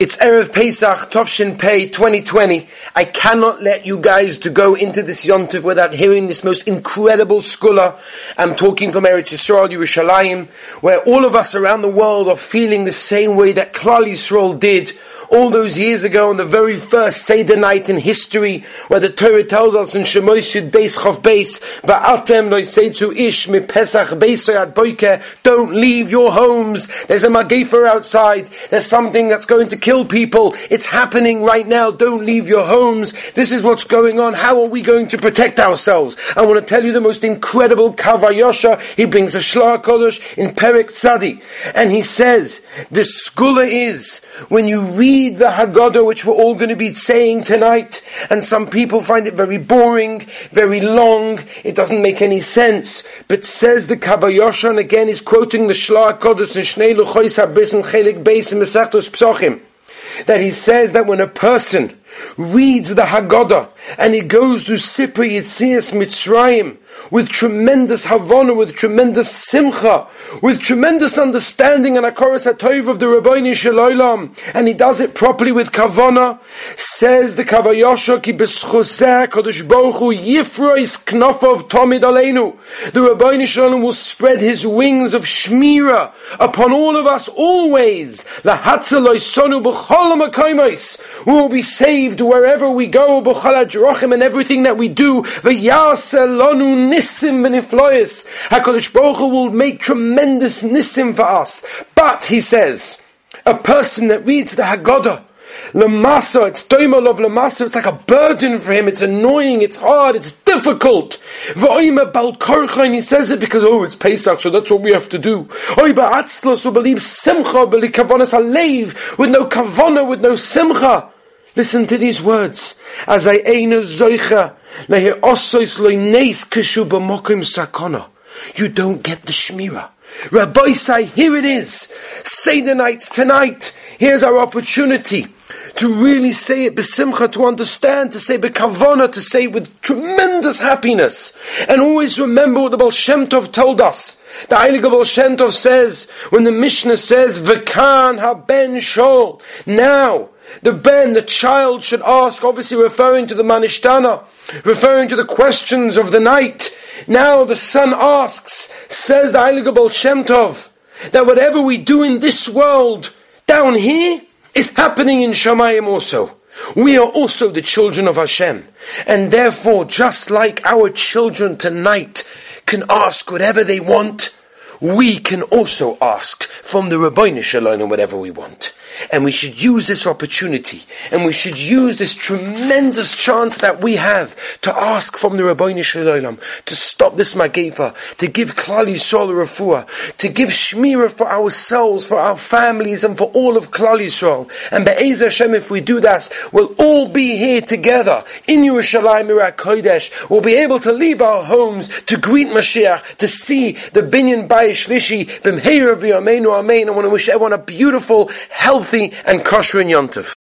It's Erev Pesach, Tovshin Pei 2020. I cannot let you guys to go into this Yontif without hearing this most incredible skula. I'm talking from Eretz Yisrael, Yerushalayim, where all of us around the world are feeling the same way that Klal Yisrael did all those years ago on the very first Seder night in history, where the Torah tells us in Shemoshid Beis Chav Beis, Va'atem noiseitzu ish mi Pesach Beisayat Boike, don't leave your homes. There's a Magefa outside. There's something that's going to kill people. It's happening right now. Don't leave your homes. This is what's going on. How are we going to protect ourselves? I want to tell you the most incredible Kavayosha. He brings a Shlah Kodesh in Perek Tzadi. And he says, the skula is, when you read read the Haggadah, which we're all going to be saying tonight, and some people find it very boring, very long, it doesn't make any sense. But says the Kavayosha, and again is quoting the Shlah Kodesh and Shnei Luchois HaBris and Chelik Beis in Mesachtos Psochim, that he says that when a person reads the Haggadah, and he goes to Sipri Yitzias Mitzrayim, with tremendous Kavana, with tremendous Simcha, with tremendous understanding and Akoras HaToiv of the Rabbeinu Shalom, and he does it properly with Kavana, says the Kavayosha ki b'schoseh Kodesh Baruch Hu yifrois tomid aleinu. The Rabbeinu Shalom will spread his wings of Shmira upon all of us always. Lahatzaloi sonu b'chol ha'makoimos. We will be saved wherever we go, b'chol and everything that we do. V'yaseh lonu nissim v'nifloyes. HaKadosh Baruch Hu will make tremendous nissim for us. But, he says, a person that reads the Haggadah, Lamasa, it's doimel of Lamasa, it's like a burden for him, it's annoying, it's hard, it's difficult. V'oima bal he says it because, oh, it's Pesach, so that's what we have to do. Oiba atzlos, who believes simcha, beli kavonas alev, with no kavona, with no simcha. Listen to these words. As I eina zoicha, lehe osois loineis kishu b'mokim sakona. You don't get the shmira. Rabbi say, here it is. Say the night tonight. Here's our opportunity to really say it besimcha, to understand, to say bekavona, to say with tremendous happiness. And always remember what the Baal Shem Tov told us. The Heilige Baal Shem Tov says, when the Mishnah says, V'kan ha-ben shol. Now, the ben, the child should ask, obviously referring to the Manishtana, referring to the questions of the night. Now the son asks, says the Heilige Baal Shem Tov, that whatever we do in this world, down here, is happening in Shamayim also. We are also the children of Hashem. And therefore, just like our children tonight can ask whatever they want, we can also ask from the Rabbeinu Shalom whatever we want. And we should use this opportunity, and we should use this tremendous chance that we have to ask from the Rabbeinu Shalom to stop this Magefa, to give Klal Yisrael Refuah, to give Shmira for ourselves, for our families, and for all of Klal Yisrael. And Be'ez Hashem, if we do that, we'll all be here together in Yerushalayim Irak Kodesh. We'll be able to leave our homes to greet Mashiach, to see the Binyan Bayis Shlishi, B'mheir V'yameinu Amen. I want to wish everyone a beautiful, healthy, and kosher in Yontif.